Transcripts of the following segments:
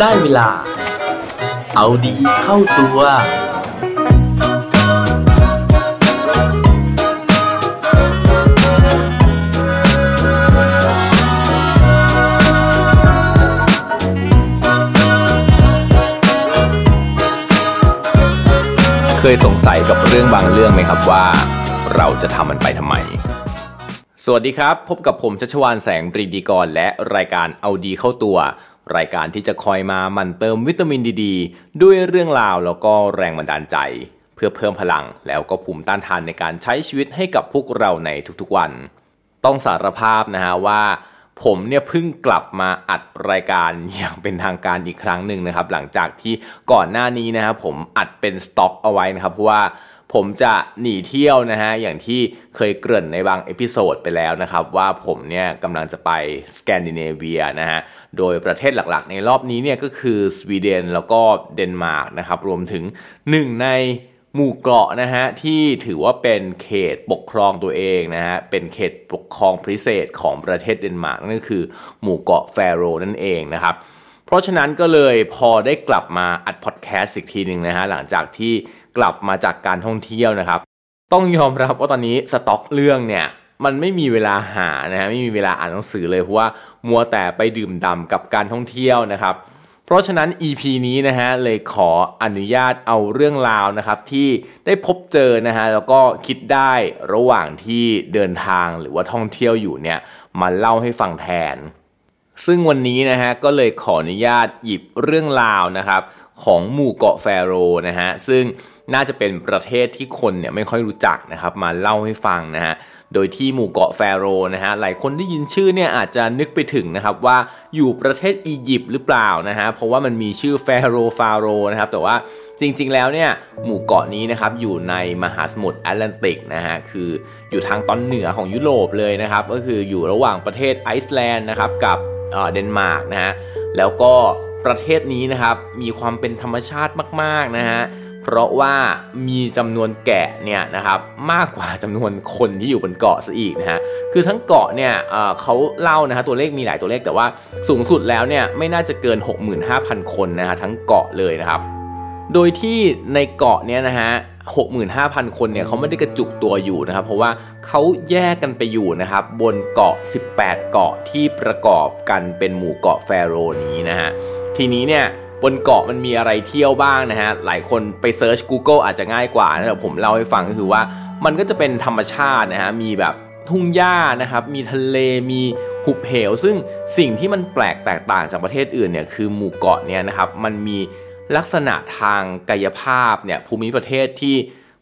ได้เวลา เอาดีเข้าตัว เคยสงสัยกับเรื่องบางเรื่องไหมครับว่า เราจะทำมันไปทำไมสวัสดีครับ พบกับผมชัชวานแสงปรีดีกรและรายการเอาดีเข้าตัว รายการที่จะคอยมามันเติมวิตามินดีดด้วยเรื่องราวแล้วก็แรงบันดาลใจ เพื่อเพิ่มพลังแล้วก็ภูมิต้านทานในการใช้ชีวิตให้กับพวกเราในทุกๆวัน ต้องสารภาพนะฮะว่าผมเนี่ยเพิ่งกลับมาอัดรายการอย่างเป็นทางการอีกครั้งหนึ่งนะครับ หลังจากที่ก่อนหน้านี้นะครับผมอัดเป็นสต็อกเอาไว้นะครับเพราะว่า ผมจะหนีเที่ยวนะฮะอย่างที่เคยเกริ่นในบาง episode ไปแล้วนะครับ ว่าผมเนี่ยกำลังจะไปสแกนดิเนเวียนะฮะโดยประเทศหลักๆ ในรอบนี้เนี่ยก็คือสวีเดนแล้วก็เดนมาร์กนะครับรวมถึงหนึ่งในหมู่เกาะนะฮะที่ถือว่าเป็นเขตปกครองตัวเองนะฮะเป็นเขตปกครองพิเศษของประเทศเดนมาร์กนั่นก็คือหมู่เกาะแฟโรนั่นเองนะครับ เพราะฉะนั้นก็เลยพอได้กลับมาอัดพอดแคสต์อีกทีหนึ่งนะฮะหลังจากที่กลับมาจากการท่องเที่ยวนะครับ ต้องยอมรับว่าตอนนี้สต็อกเรื่องเนี่ยมันไม่มีเวลาหานะฮะไม่มีเวลาอ่านหนังสือเลยเพราะว่ามัวแต่ไปดื่มด่ากับการท่องเที่ยวนะครับ เพราะฉะนั้น EP นี้นะฮะเลยขออนุญาตเอาเรื่องราวนะครับที่ได้พบเจอนะฮะแล้วก็คิดได้ระหว่างที่เดินทางหรือว่าท่องเที่ยวอยู่เนี่ยมาเล่าให้ฟังแทน ซึ่งวันนี้นะฮะก็เลยขออนุญาตหยิบเรื่องราวนะครับของหมู่เกาะแฟโรนะฮะซึ่งน่าจะเป็นประเทศที่คนเนี่ยไม่ค่อยรู้จักนะครับมาเล่าให้ฟังนะฮะโดยที่หมู่เกาะแฟโรนะฮะหลายคนได้ยินชื่อเนี่ยอาจจะนึกไปถึงนะครับว่าอยู่ประเทศอียิปต์หรือเปล่านะฮะเพราะว่ามันมีชื่อแฟโรฟาโรนะครับแต่ว่าจริงๆแล้วเนี่ยหมู่เกาะนี้นะครับอยู่ในมหาสมุทรแอตแลนติกนะฮะคืออยู่ทางตอนเหนือของยุโรปเลยนะครับก็คืออยู่ระหว่างประเทศไอซ์แลนด์นะครับกับ เดนมาร์กนะฮะแล้วก็ประเทศนี้นะครับมีความเป็นธรรมชาติมากๆนะฮะเพราะว่ามีจำนวนแกะเนี่ยนะครับมากกว่าจำนวนคนที่อยู่บนเกาะซะอีกนะฮะคือทั้งเกาะเนี่ยเเขาเล่านะฮะตัวเลขมีหลายตัวเลขแต่ว่าสูงสุดแล้วเนี่ยไม่น่าจะเกิน 65,000 คนนะฮะทั้งเกาะเลยนะครับ โดยที่ในเกาะเนี่ยนะฮะ65,000 คนเนี่ยเขาไม่ได้กระจุกตัวอยู่นะครับ เพราะว่าเขาแยกกันไปอยู่นะครับ บนเกาะ 18 เกาะที่ประกอบกันเป็นหมู่เกาะแฟโรนี้นะฮะทีนี้เนี่ยบนเกาะมันมีอะไรเที่ยวบ้างนะฮะ หลายคนไปเซิร์ช Google อาจจะง่ายกว่านะแต่ผมเล่าให้ฟังก็คือว่ามันก็จะเป็นธรรมชาตินะฮะ มีแบบทุ่งหญ้านะครับ มีทะเล มีหุบเหว ซึ่งสิ่งที่มันแปลกแตกต่างจากประเทศอื่นเนี่ย คือหมู่เกาะเนี่ยนะครับ มันมี ลักษณะทางกายภาพเนี่ยภูมิประเทศที่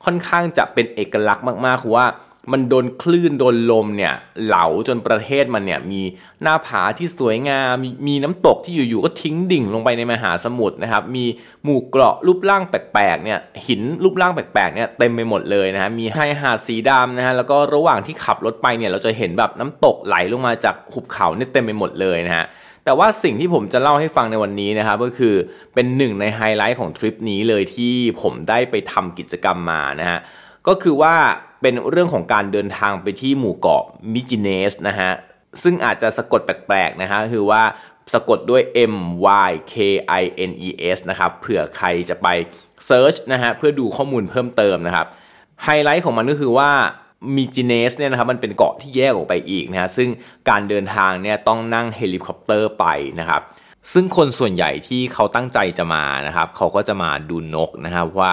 ค่อนข้างจะเป็นเอกลักษณ์มากๆคือว่ามันโดนคลื่นโดนลมเนี่ยเหลาจนประเทศมันเนี่ยมีหน้าผาที่สวยงามมมีน้ำตกที่อยู่ๆก็ทิ้งดิ่งลงไปในมหาสมุทรนะครับมีหมู่เกาะรูปร่างแปลกๆเนี่ยหินรูปร่างแปลกๆเนี่ยเต็มไปหมดเลยนะฮะมีชายหาดสีดำนะฮะแล้วก็ระหว่างที่ขับรถไปเนี่ยเราจะเห็นแบบน้ำตกไหลลงมาจากหุบเขาเนี่ยเต็มไปหมดเลยนะฮะ แต่ว่าสิ่งที่ผมจะเล่าให้ฟังในวันนี้นะครับก็คือเป็นหนึ่งในไฮไลท์ของทริปนี้เลยที่ผมได้ไปทำกิจกรรมมานะฮะก็คือว่าเป็นเรื่องของการเดินทางไปที่หมู่เกาะมิจิเนสนะฮะซึ่งอาจจะสะกดแปลกๆนะฮะคือว่าสะกดด้วย M Y K I N E S นะครับเผื่อใครจะไป search นะฮะเพื่อดูข้อมูลเพิ่มเติมนะครับไฮไลท์ของมันก็คือว่า มิจิเนสเนี่ยนะครับมันเป็นเกาะที่แยกออกไปอีกนะฮะซึ่งการเดินทางเนี่ยต้องนั่งเฮลิคอปเตอร์ไปนะครับซึ่งคนส่วนใหญ่ที่เขาตั้งใจจะมานะครับเขาก็จะมาดูนกนะครับว่า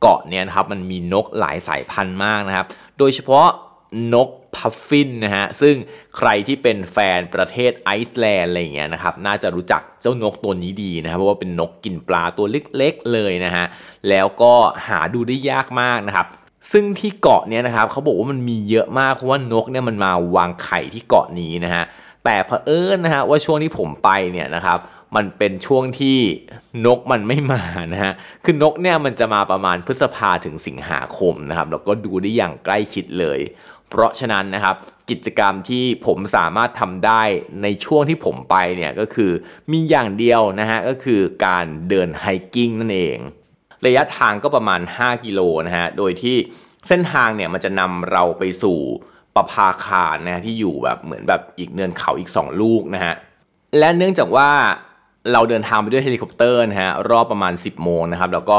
เกาะเนี่ยนะครับมันมีนกหลายสายพันธุ์มากนะครับ โดยเฉพาะนกพัฟฟินนะฮะซึ่งใครที่เป็นแฟนประเทศไอซ์แลนด์อะไรเงี้ยนะครับน่าจะรู้จักเจ้านกตัวนี้ดีนะครับเพราะว่าเป็นนกกินปลาตัวเล็กๆเลยนะฮะแล้วก็หาดูได้ยากมากนะครับ ซึ่งที่เกาะเนี่ยนะครับเขาบอกว่ามันมีเยอะมากเพราะว่านกเนี่ยมันมาวางไข่ที่เกาะนี้นะฮะแต่เผอิญนะฮะว่าช่วงที่ผมไปเนี่ยนะครับมันเป็นช่วงที่นกมันไม่มานะฮะคือนกเนี่ยมันจะมาประมาณพฤษภาถึงสิงหาคมนะครับแล้วก็ดูได้อย่างใกล้ชิดเลย เพราะฉะนั้นนะครับกิจกรรมที่ผมสามารถทำได้ในช่วงที่ผมไปเนี่ยก็คือมีอย่างเดียวนะฮะก็คือการเดินไฮกิ้งนั่นเอง ระยะทางก็ประมาณ 5 กิโลนะฮะ โดยที่เส้นทางเนี่ยมันจะนำเราไปสู่ประภาคารนะที่อยู่แบบเหมือนแบบอีกเนินเขาอีก 2 ลูกนะฮะ และเนื่องจากว่าเราเดินทางไปด้วยเฮลิคอปเตอร์นะฮะรอบประมาณ 10 โมงนะครับแล้วก็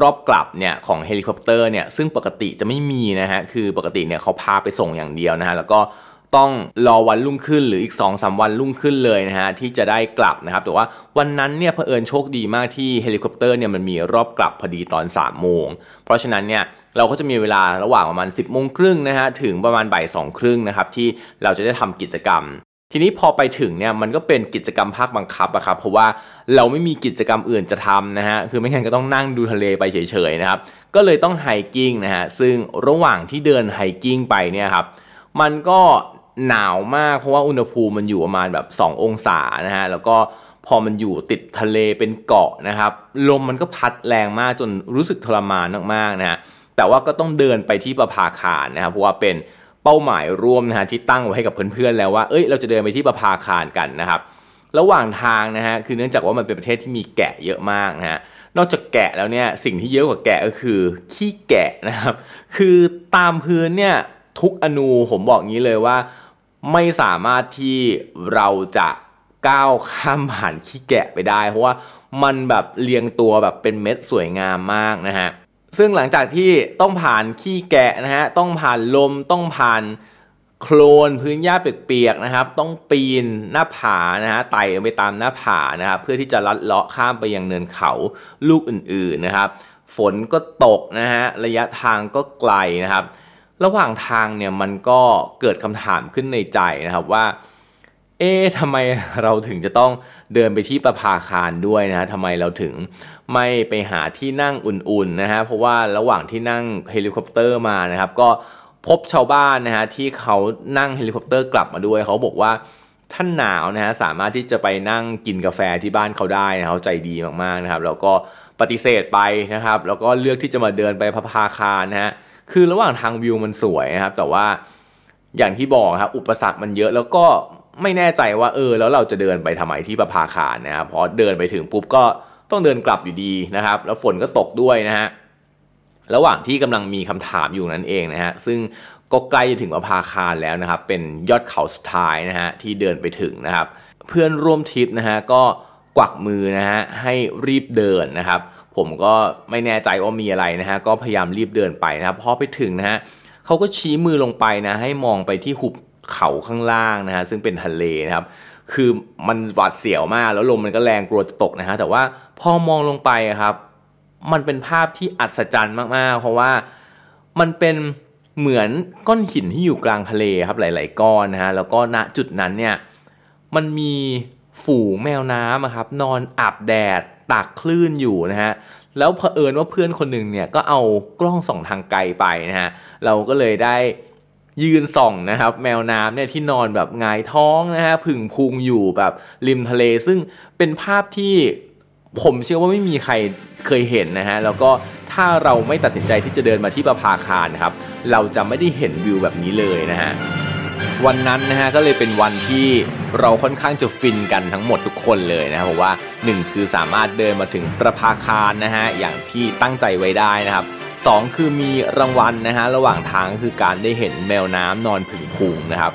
รอบกลับเนี่ยของเฮลิคอปเตอร์เนี่ยซึ่งปกติจะไม่มีนะฮะคือปกติเนี่ยเขาพาไปส่งอย่างเดียวนะฮะแล้วก็ ต้องรอวันรุ่งขึ้นหรืออีก2อสวันรุ่งขึ้นเลยนะฮะที่จะได้กลับนะครับแต่ว่าวันนั้นเนี่ยเผอิญโชคดีมากที่เฮลิคอปเตอร์เนี่ยมันมีรอบกลับพอดีตอน3ามโมง เพราะฉะนั้นเนี่ยเราก็จะมีเวลาระหว่างประมาณ 10โมงครึ่งนะฮะถึงประมาณบ่ายสองครึ่งนะครับที่เราจะได้ทำกิจกรรมทีนี้พอไปถึงเนี่ยมันก็เป็นกิจกรรมภาคบังคับอะครับเพราะว่าเราไม่มีกิจกรรมอื่นจะทำนะฮะคือไม่งั้นก็ต้องนั่งดูทะเลไปเฉยๆนะครับก็เลยต้อง hiking นะฮะซึ่งระหว่างที่เดิน hiking ไปเนี่ยครับมันก็ หนาวมากเพราะว่าอุณหภูมิมันอยู่ประมาณแบบ 2 องศานะฮะแล้วก็พอมันอยู่ติดทะเลเป็นเกาะนะครับ ลมมันก็พัดแรงมากจนรู้สึกทรมานมากๆนะฮะแต่ว่าก็ต้องเดินไปที่ประภาคารนะครับ เพราะว่าเป็นเป้าหมายร่วมนะฮะที่ตั้งไว้ให้กับเพื่อนๆแล้วว่าเอ้ยเราจะเดินไปที่ประภาคารกันนะครับ ระหว่างทางนะฮะคือเนื่องจากว่ามันเป็นประเทศที่มีแกะเยอะมากนะฮะนอกจากแกะแล้วเนี่ยสิ่งที่เยอะกว่าแกะก็คือขี้แกะนะครับ คือตามพื้นเนี่ยทุกอนูผมบอกงี้เลยว่า ไม่สามารถที่เราจะก้าวข้ามผ่านขี้แกะไปได้ เพราะว่ามันแบบเรียงตัวแบบเป็นเม็ดสวยงามมากนะฮะซึ่งหลังจากที่ต้องผ่านขี้แกะนะฮะต้องผ่านลมต้องผ่านโคลนพื้นหญ้าเปียกๆนะครับ ต้องปีนหน้าผานะฮะไต่ไปตามหน้าผานะครับเพื่อที่จะลัดเลาะข้ามไปยังเนินเขาลูกอื่นๆนะครับ ฝนก็ตกนะฮะระยะทางก็ไกลนะครับ ระหว่างทางเนี่ยมันก็เกิดคำถามขึ้นในใจนะครับว่า เอ๊ะทำไมเราถึงจะต้องเดินไปที่ประภาคารด้วยนะฮะทำไมเราถึงไม่ไปหาที่นั่งอุ่นๆนะฮะเพราะว่าระหว่างที่นั่งเฮลิคอปเตอร์มานะครับ ก็พบชาวบ้านนะฮะที่เขานั่งเฮลิคอปเตอร์กลับมาด้วย เขาบอกว่าถ้าหนาวนะฮะสามารถที่จะไปนั่งกินกาแฟที่บ้านเขาได้นะเขาใจดีมากๆนะครับ แล้วก็ปฏิเสธไปนะครับ แล้วก็เลือกที่จะมาเดินไปพระพาคารนะฮะ คือระหว่างทางวิวมันสวยนะครับ แต่ว่าอย่างที่บอกครับอุปสรรคมันเยอะแล้วก็ไม่แน่ใจว่าเออ แล้วเราจะเดินไปทำไมที่ประภาคารนะครับพอเดินไปถึงปุ๊บก็ต้องเดินกลับอยู่ดีนะครับ แล้วฝนก็ตกด้วยนะฮะระหว่างที่กำลังมีคำถามอยู่นั่นเองนะฮะซึ่งก็ใกล้จะถึงประภาคารแล้วนะครับ เป็นยอดเขาสุดท้ายนะฮะที่เดินไปถึงนะครับ เพื่อนร่วมทริปนะฮะก็ กวักมือนะฮะให้รีบเดินนะครับ ผมก็ไม่แน่ใจว่ามีอะไรนะฮะก็พยายามรีบเดินไปนะครับพอไปถึงนะฮะเขาก็ชี้มือลงไปนะให้มองไปที่หุบเขาข้างล่างนะฮะซึ่งเป็นทะเลนะครับ คือมันหวาดเสียวมากแล้วลมมันก็แรงกลัวจะตกนะฮะแต่ว่าพอมองลงไปครับ มันเป็นภาพที่อัศจรรย์มากๆ เพราะว่ามันเป็นเหมือนก้อนหินที่อยู่กลางทะเลครับหลาย ๆ ก้อนนะฮะแล้วก็ณจุดนั้นเนี่ยมันมี ฝูงแมวน้ำครับนอนอาบแดดตากคลื่นอยู่นะฮะแล้วเผอิญว่าเพื่อนคนหนึ่งเนี่ยก็เอากล้องส่องทางไกลไปนะฮะเราก็เลยได้ยืนส่องนะครับ แมวน้ำเนี่ยที่นอนแบบงายท้องนะฮะผึ่งพุงอยู่แบบริมทะเล ซึ่งเป็นภาพที่ผมเชื่อว่าไม่มีใครเคยเห็นนะฮะแล้วก็ถ้าเราไม่ตัดสินใจที่จะเดินมาที่ประภาคารนะครับ เราจะไม่ได้เห็นวิวแบบนี้เลยนะฮะ วันนั้นนะฮะก็เลยเป็นวันที่เราค่อนข้างจะฟินกันทั้งหมดทุกคนเลยนะครับเพราะว่า 1 คือสามารถเดินมาถึงประภาคารนะฮะอย่างที่ตั้งใจไว้ได้นะครับ2คือมีรางวัลนะฮะระหว่างทางคือการได้เห็นแมวน้ำนอนผึ่งพุงนะครับ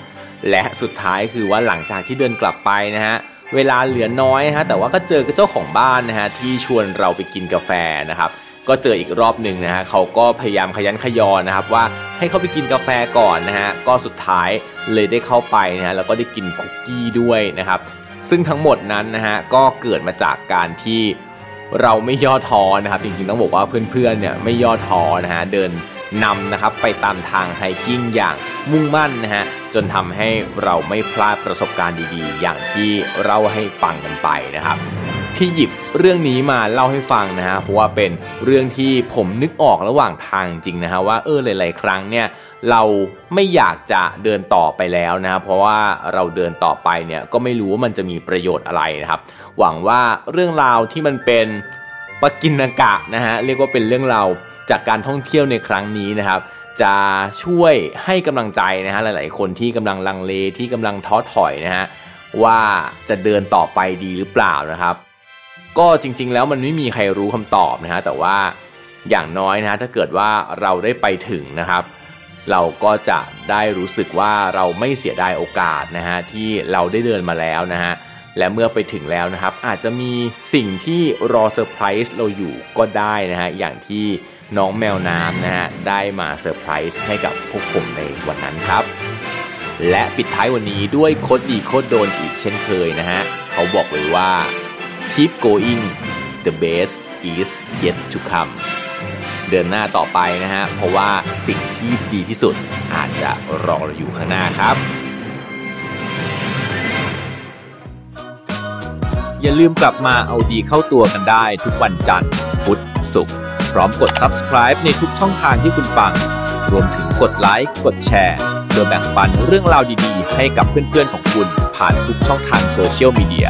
และสุดท้ายคือว่าหลังจากที่เดินกลับไปนะฮะเวลาเหลือน้อยฮะแต่ว่าก็เจอเจ้าของบ้านนะฮะที่ชวนเราไปกินกาแฟนะครับก็เจออีกรอบหนึ่งนะฮะเขาก็พยายามขยันขยอนะครับว่าให้เขาไปกินกาแฟก่อนนะฮะก็สุดท้ายเลยได้เข้าไปนะฮะแล้วก็ได้กินคุกกี้ด้วยนะครับ ซึ่งทั้งหมดนั้นนะฮะก็เกิดมาจากการที่เราไม่ย่อท้อนะครับจริงๆต้องบอกว่าเพื่อนๆเนี่ยไม่ย่อท้อนะฮะเดินนำนะครับไปตามทางไฮกิ้งอย่างมุ่งมั่นนะฮะจนทำให้เราไม่พลาดประสบการณ์ดีๆ อย่างที่เราให้ฟังกันไปนะครับ ที่หยิบเรื่องนี้มาเล่าให้ฟังนะฮะเพราะว่าเป็นเรื่องที่ผมนึกออกระหว่างทางจริงนะฮะว่าเออหลาย ๆ ครั้งเนี่ยเราไม่อยากจะเดินต่อไปแล้วนะครับเพราะว่าเราเดินต่อไปเนี่ยก็ไม่รู้ว่ามันจะมีประโยชน์อะไรนะครับ หวังว่าเรื่องราวที่มันเป็นปกินกะนะฮะเรียกว่าเป็นเรื่องราวจากการท่องเที่ยวในครั้งนี้นะครับ จะช่วยให้กำลังใจนะฮะหลาย ๆ คนที่กำลังลังเลที่กำลังท้อถอยนะฮะว่าจะเดินต่อไปดีหรือเปล่านะครับ ก็จริง ๆ แล้วมันไม่มีใครรู้คำตอบนะฮะแต่ว่าอย่างน้อยนะฮะถ้าเกิดว่าเราได้ไปถึงนะครับ เราก็จะได้รู้สึกว่าเราไม่เสียดายโอกาสนะฮะที่เราได้เดินมาแล้วนะฮะและเมื่อไปถึงแล้วนะครับ อาจจะมีสิ่งที่รอเซอร์ไพรส์เราอยู่ก็ได้นะฮะอย่างที่น้องแมวน้ำนะฮะได้มาเซอร์ไพรส์ให้กับพวกผมในวันนั้นครับ และปิดท้ายวันนี้ด้วยโค้ดดีโค้ดโดนอีกเช่นเคยนะฮะเขาบอกเลยว่า keep going the best is yet to come เดินหน้าต่อไปนะฮะ เพราะว่าสิ่งที่ดีที่สุดอาจจะรอเราอยู่ข้างหน้าครับ อย่าลืมกลับมาเอาดีเข้าตัวกันได้ทุกวันจันทร์พุธศุกร์พร้อมกด subscribe ในทุกช่องทางที่คุณฟัง รวมถึงกดไลค์กดแชร์เพื่อแบ่งปันเรื่องราวดีๆ ให้กับเพื่อนๆของคุณผ่านทุกช่องทางโซเชียลมีเดีย